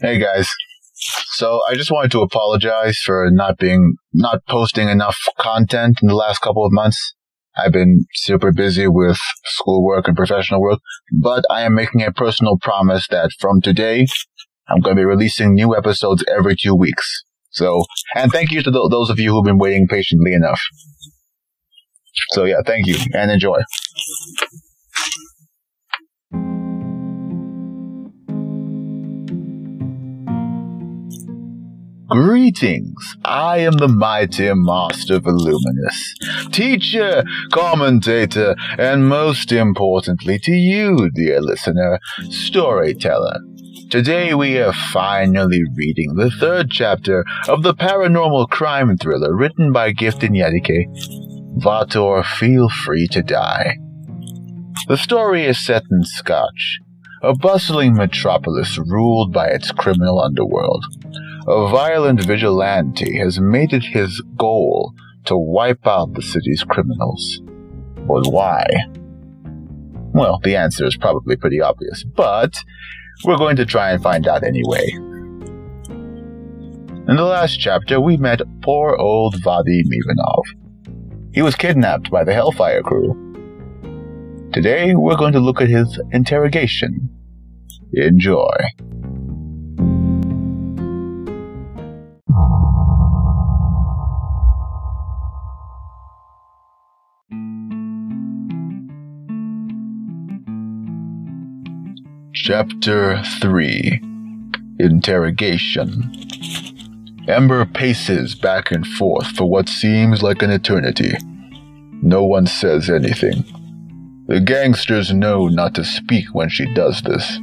Hey guys. So I just wanted to apologize for not being, not posting enough content in the last couple of months. I've been super busy with schoolwork and professional work, but I am making a personal promise that from today, I'm going to be releasing new episodes every two weeks. So, and thank you to th- those of you who've been waiting patiently enough. So yeah, thank you and enjoy. Greetings. I am the mighty Master Voluminous, teacher, commentator, and most importantly to you, dear listener, storyteller. Today we are finally reading the third chapter of the paranormal crime thriller written by Gift Enyadike, Vatour Feel Free to Die. The story is set in Scotch, a bustling metropolis ruled by its criminal underworld a violent vigilante has made it his goal to wipe out the city's criminals. But why? Well, the answer is probably pretty obvious, but we're going to try and find out anyway. In the last chapter, we met poor old Vadim Ivanov. He was kidnapped by the Hellfire crew. Today, we're going to look at his interrogation. Enjoy. Chapter 3 Interrogation Ember paces back and forth for what seems like an eternity. No one says anything. The gangsters know not to speak when she does this.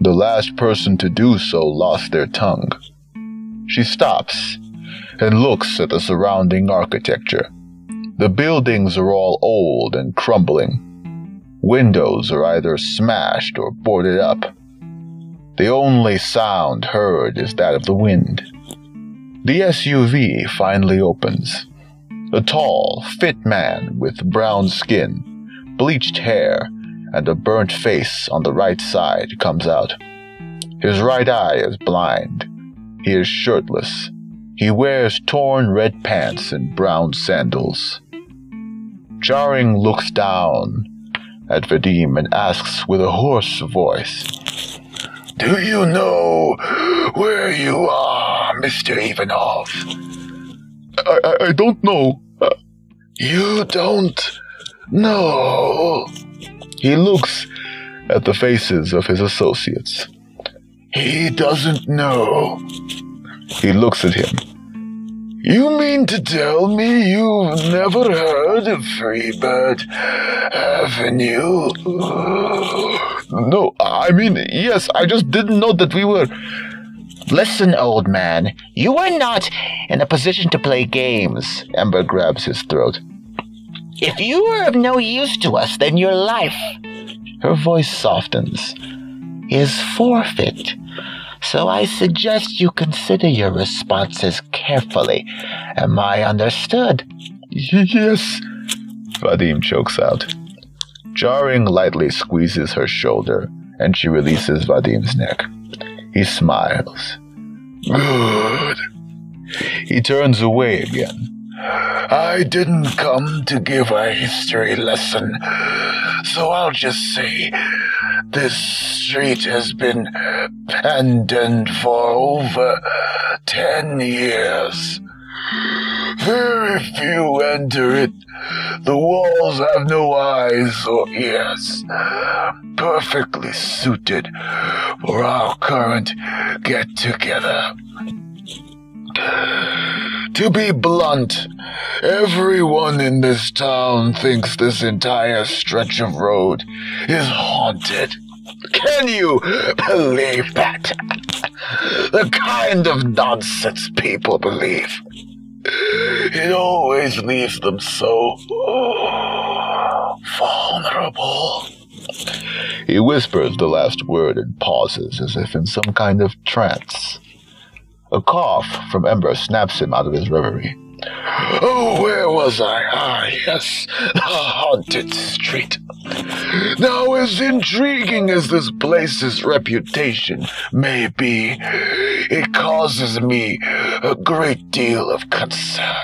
The last person to do so lost their tongue. She stops and looks at the surrounding architecture. The buildings are all old and crumbling. Windows are either smashed or boarded up. The only sound heard is that of the wind. The SUV finally opens. A tall, fit man with brown skin, bleached hair, and a burnt face on the right side comes out. His right eye is blind. He is shirtless. He wears torn red pants and brown sandals. Jarring looks down at Vadim and asks with a hoarse voice, Do you know where you are, Mr. Ivanov? I, I, I don't know. You don't know. He looks at the faces of his associates. He doesn't know. He looks at him. You mean to tell me you've never heard of Freebird Avenue? No, I mean, yes, I just didn't know that we were. Listen, old man, you are not in a position to play games. Ember grabs his throat. If you are of no use to us, then your life. Her voice softens. Is forfeit. So I suggest you consider your responses carefully. Am I understood? Yes. Vadim chokes out. Jarring lightly squeezes her shoulder, and she releases Vadim's neck. He smiles. Good. He turns away again. I didn't come to give a history lesson, so I'll just say this street has been abandoned for over ten years. Very few enter it. The walls have no eyes or ears. Perfectly suited for our current get together. To be blunt, everyone in this town thinks this entire stretch of road is haunted. Can you believe that? the kind of nonsense people believe. It always leaves them so uh, vulnerable. He whispers the last word and pauses as if in some kind of trance. A cough from Ember snaps him out of his reverie. Oh, where was I? Ah, yes, the haunted street. Now, as intriguing as this place's reputation may be, it causes me a great deal of concern.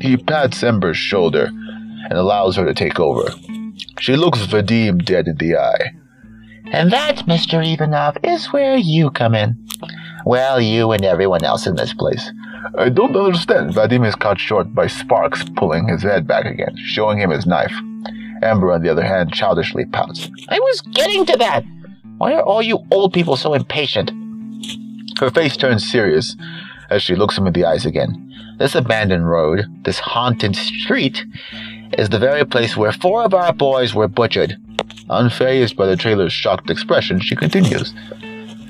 He pats Ember's shoulder and allows her to take over. She looks Vadim dead in the eye. And that, Mr. Ivanov, is where you come in. Well, you and everyone else in this place. I don't understand. Vadim is cut short by Sparks pulling his head back again, showing him his knife. Amber, on the other hand, childishly pouts. I was getting to that. Why are all you old people so impatient? Her face turns serious as she looks him in the eyes again. This abandoned road, this haunted street, is the very place where four of our boys were butchered. Unfazed by the trailer's shocked expression, she continues.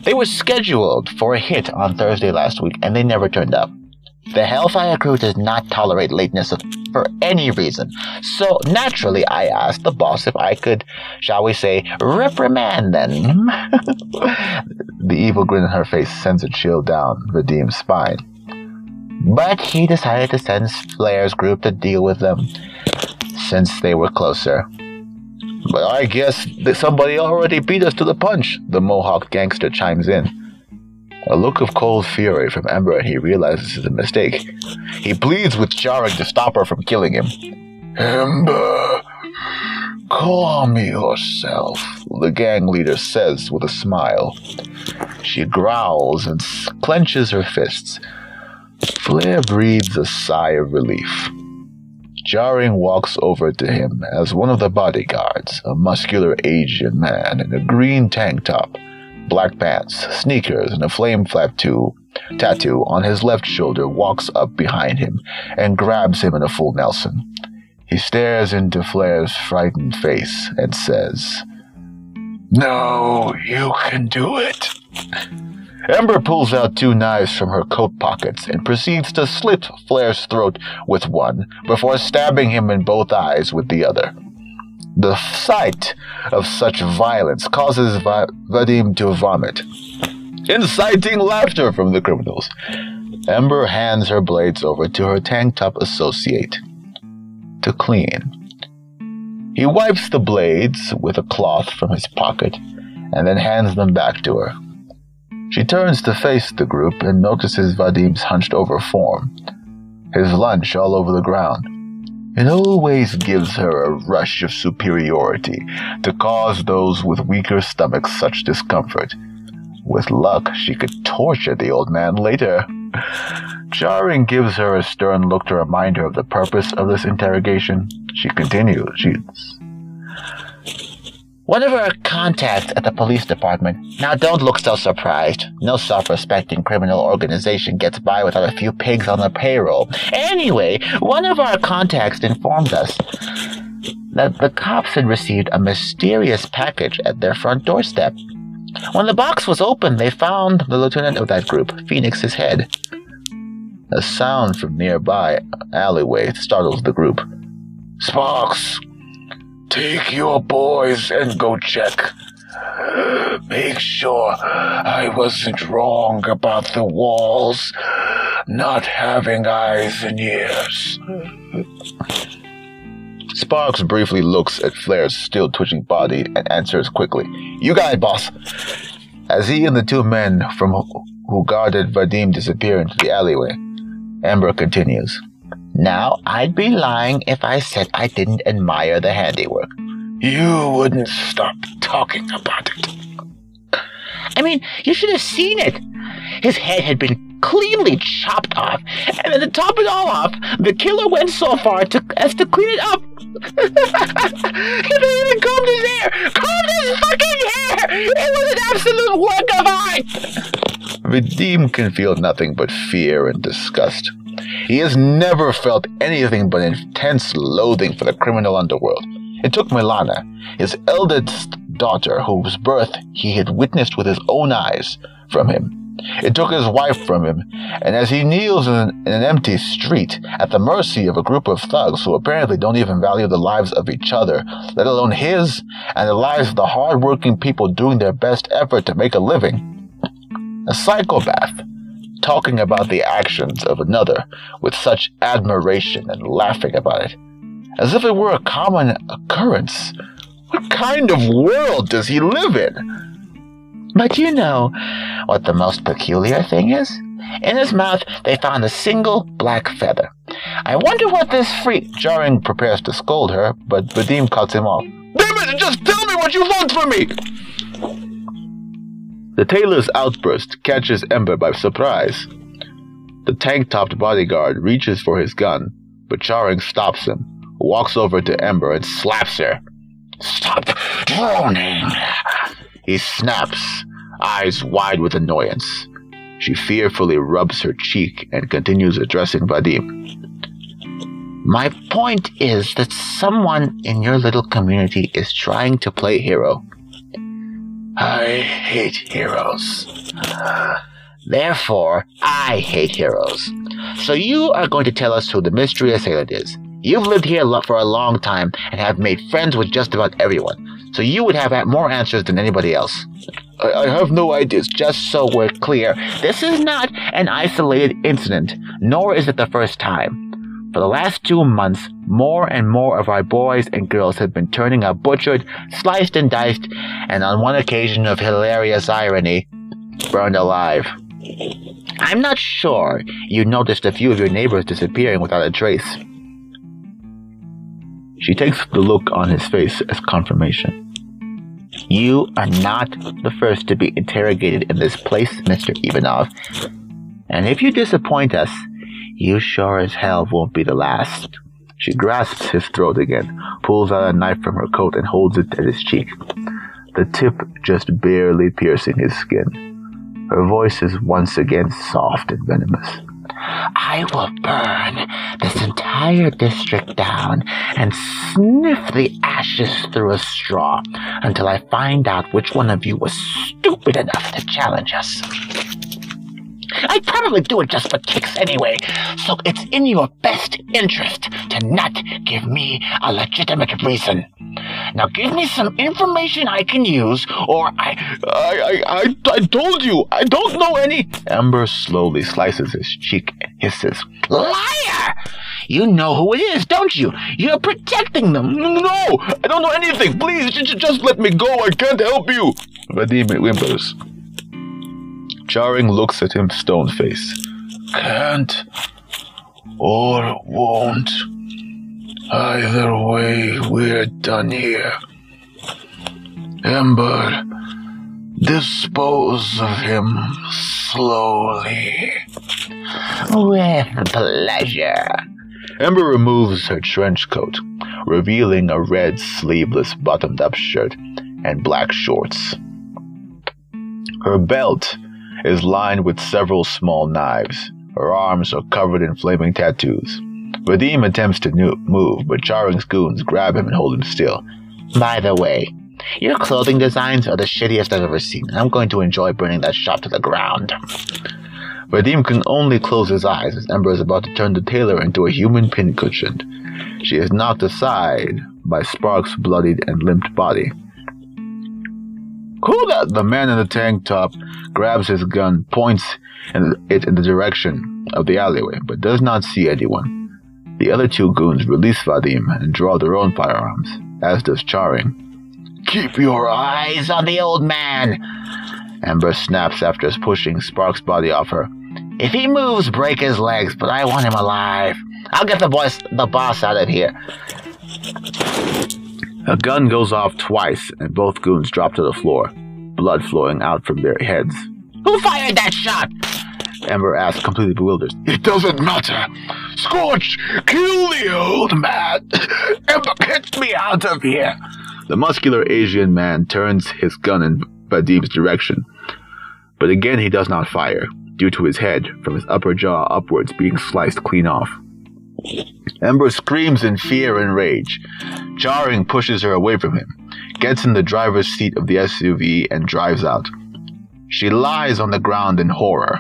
They were scheduled for a hit on Thursday last week, and they never turned up. The Hellfire crew does not tolerate lateness for any reason. So naturally, I asked the boss if I could, shall we say, reprimand them. the evil grin on her face sends a chill down Vadim's spine. But he decided to send Flair's group to deal with them, since they were closer. But I guess that somebody already beat us to the punch, the Mohawk gangster chimes in. A look of cold fury from Ember and he realizes it's a mistake. He pleads with Jaring to stop her from killing him. Ember, calm yourself, the gang leader says with a smile. She growls and clenches her fists. Flair breathes a sigh of relief. Jaring walks over to him as one of the bodyguards, a muscular Asian man in a green tank top, black pants, sneakers, and a flame flap tattoo on his left shoulder, walks up behind him and grabs him in a full Nelson. He stares into Flair's frightened face and says, No, you can do it. Ember pulls out two knives from her coat pockets and proceeds to slit Flair's throat with one before stabbing him in both eyes with the other. The sight of such violence causes Va- Vadim to vomit, inciting laughter from the criminals. Ember hands her blades over to her tank top associate to clean. He wipes the blades with a cloth from his pocket and then hands them back to her. She turns to face the group and notices Vadim's hunched over form, his lunch all over the ground. It always gives her a rush of superiority to cause those with weaker stomachs such discomfort. With luck, she could torture the old man later. Jaring gives her a stern look to remind her of the purpose of this interrogation. She continues. She's one of our contacts at the police department. Now, don't look so surprised. No self respecting criminal organization gets by without a few pigs on the payroll. Anyway, one of our contacts informed us that the cops had received a mysterious package at their front doorstep. When the box was opened, they found the lieutenant of that group, Phoenix's head. A sound from nearby alleyway startles the group. Sparks, Take your boys and go check. Make sure I wasn't wrong about the walls not having eyes and ears. Sparks briefly looks at Flair's still twitching body and answers quickly. You got it, boss. As he and the two men from who guarded Vadim disappear into the alleyway, Amber continues. Now, I'd be lying if I said I didn't admire the handiwork. You wouldn't stop talking about it. I mean, you should have seen it. His head had been cleanly chopped off, and then to top it all off, the killer went so far to, as to clean it up. he even comb his hair. Combed his fucking hair. It was an absolute work of art. Vadim can feel nothing but fear and disgust. He has never felt anything but intense loathing for the criminal underworld. It took Milana, his eldest daughter, whose birth he had witnessed with his own eyes, from him. It took his wife from him, and as he kneels in an, in an, empty street, at the mercy of a group of thugs who apparently don't even value the lives of each other, let alone his and the lives of the hard-working people doing their best effort to make a living. A psychopath talking about the actions of another with such admiration and laughing about it, as if it were a common occurrence. What kind of world does he live in? But you know what the most peculiar thing is? In his mouth, they found a single black feather. I wonder what this freak. Charing prepares to scold her, but Vadim cuts him off. Damn it, just tell me what you want from me! The tailor's outburst catches Ember by surprise. The tank topped bodyguard reaches for his gun, but Charing stops him, walks over to Ember, and slaps her. Stop droning! He snaps, eyes wide with annoyance. She fearfully rubs her cheek and continues addressing Vadim. My point is that someone in your little community is trying to play hero. I hate heroes. Therefore, I hate heroes. So you are going to tell us who the mystery assailant is. You've lived here for a long time and have made friends with just about everyone. So you would have more answers than anybody else. I, I have no ideas. Just so we're clear, this is not an isolated incident, nor is it the first time. For the last two months, more and more of our boys and girls have been turning up butchered, sliced and diced, and on one occasion of hilarious irony, burned alive. I'm not sure you noticed a few of your neighbors disappearing without a trace. She takes the look on his face as confirmation. You are not the first to be interrogated in this place, Mr. Ivanov. And if you disappoint us, you sure as hell won't be the last. She grasps his throat again, pulls out a knife from her coat and holds it at his cheek, the tip just barely piercing his skin. Her voice is once again soft and venomous. I will burn this entire district down and sniff the ashes through a straw until I find out which one of you was stupid enough to challenge us. I'd probably do it just for kicks anyway, so it's in your best interest to not give me a legitimate reason. Now give me some information I can use, or I... I, I, I, I told you, I don't know any... Ember slowly slices his cheek and hisses. Liar! You know who it is, don't you? You're protecting them. No, I don't know anything. Please, just let me go. I can't help you. Vadim whimpers. Charing looks at him stone faced. Can't or won't. Either way, we're done here. Ember, dispose of him slowly. With pleasure. Ember removes her trench coat, revealing a red sleeveless buttoned up shirt and black shorts. Her belt is lined with several small knives. Her arms are covered in flaming tattoos. Vadim attempts to move, but Charing's goons grab him and hold him still. By the way, your clothing designs are the shittiest I've ever seen, and I'm going to enjoy burning that shop to the ground. Vadim can only close his eyes as Ember is about to turn the tailor into a human pincushion. She is knocked aside by Spark's bloodied and limped body. Who that? The man in the tank top grabs his gun, points it in the direction of the alleyway, but does not see anyone. The other two goons release Vadim and draw their own firearms, as does Charing. Keep your eyes on the old man! Amber snaps after pushing Spark's body off her. If he moves, break his legs, but I want him alive. I'll get the the boss out of here. A gun goes off twice, and both goons drop to the floor, blood flowing out from their heads. Who fired that shot? Ember asks, completely bewildered. It doesn't matter. Scorch, kill the old man. Ember, get me out of here. The muscular Asian man turns his gun in Vadim's direction, but again he does not fire, due to his head, from his upper jaw upwards, being sliced clean off. Ember screams in fear and rage. Charing pushes her away from him, gets in the driver's seat of the SUV, and drives out. She lies on the ground in horror.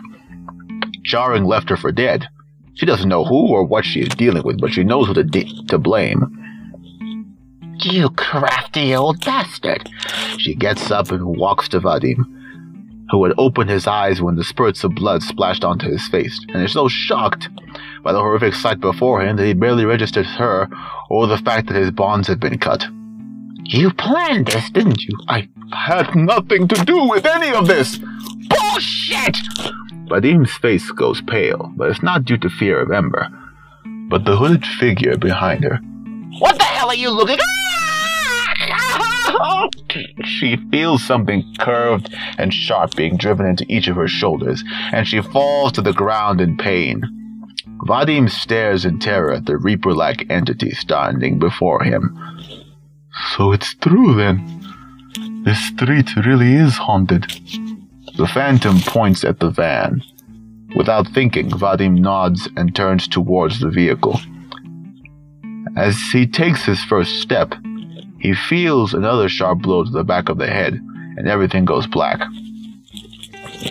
Charing left her for dead. She doesn't know who or what she is dealing with, but she knows who to, de- to blame. You crafty old bastard. She gets up and walks to Vadim. who had opened his eyes when the spurts of blood splashed onto his face, and is so shocked by the horrific sight before him that he barely registered her or the fact that his bonds had been cut. You planned this, didn't you? I had nothing to do with any of this! Bullshit! Vadim's face goes pale, but it's not due to fear of Ember, but the hooded figure behind her. What the hell are you looking at? She feels something curved and sharp being driven into each of her shoulders, and she falls to the ground in pain. Vadim stares in terror at the Reaper like entity standing before him. So it's true then. This street really is haunted. The phantom points at the van. Without thinking, Vadim nods and turns towards the vehicle. As he takes his first step, he feels another sharp blow to the back of the head, and everything goes black.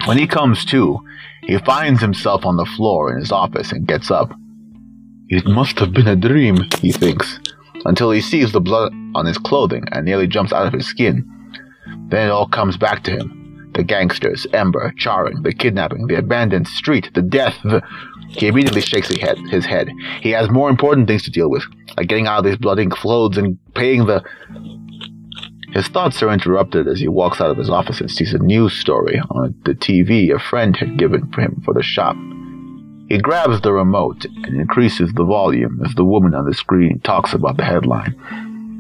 When he comes to, he finds himself on the floor in his office and gets up. It must have been a dream, he thinks, until he sees the blood on his clothing and nearly jumps out of his skin. Then it all comes back to him. The gangsters, Ember, Charing, the kidnapping, the abandoned street, the death, the... He immediately shakes his head, his head. He has more important things to deal with, like getting out of these bloody clothes and paying the... His thoughts are interrupted as he walks out of his office and sees a news story on the TV a friend had given for him for the shop. He grabs the remote and increases the volume as the woman on the screen talks about the headline.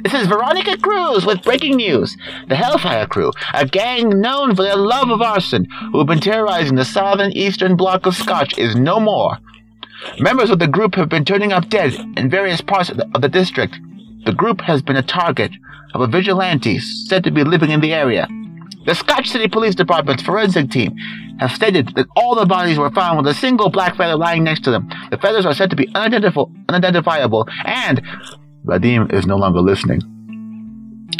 This is Veronica Cruz with breaking news. The Hellfire Crew, a gang known for their love of arson, who have been terrorizing the southern eastern block of Scotch, is no more. Members of the group have been turning up dead in various parts of the, of the district. The group has been a target of a vigilante said to be living in the area. The Scotch City Police Department's forensic team have stated that all the bodies were found with a single black feather lying next to them. The feathers are said to be unidentifi- unidentifiable, and Vadim is no longer listening.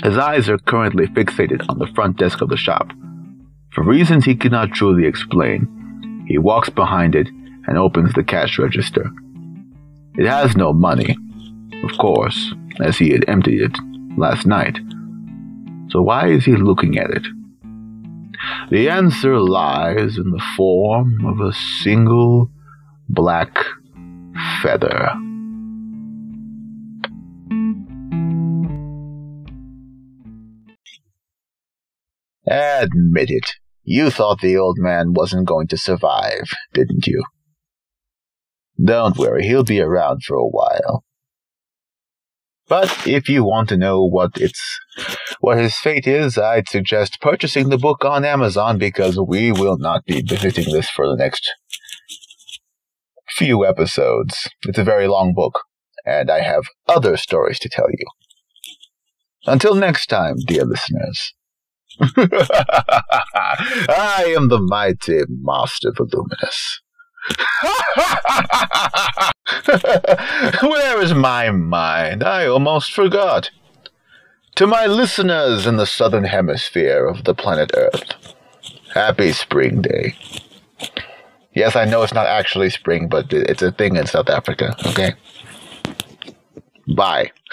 His eyes are currently fixated on the front desk of the shop. For reasons he cannot truly explain, he walks behind it and opens the cash register. It has no money, of course, as he had emptied it last night. So why is he looking at it? The answer lies in the form of a single black feather. Admit it. You thought the old man wasn't going to survive, didn't you? Don't worry, he'll be around for a while. But if you want to know what it's what his fate is, I'd suggest purchasing the book on Amazon because we will not be visiting this for the next few episodes. It's a very long book, and I have other stories to tell you. Until next time, dear listeners. I am the mighty Master Voluminous. Where is my mind? I almost forgot. To my listeners in the southern hemisphere of the planet Earth, happy spring day. Yes, I know it's not actually spring, but it's a thing in South Africa, okay? Bye.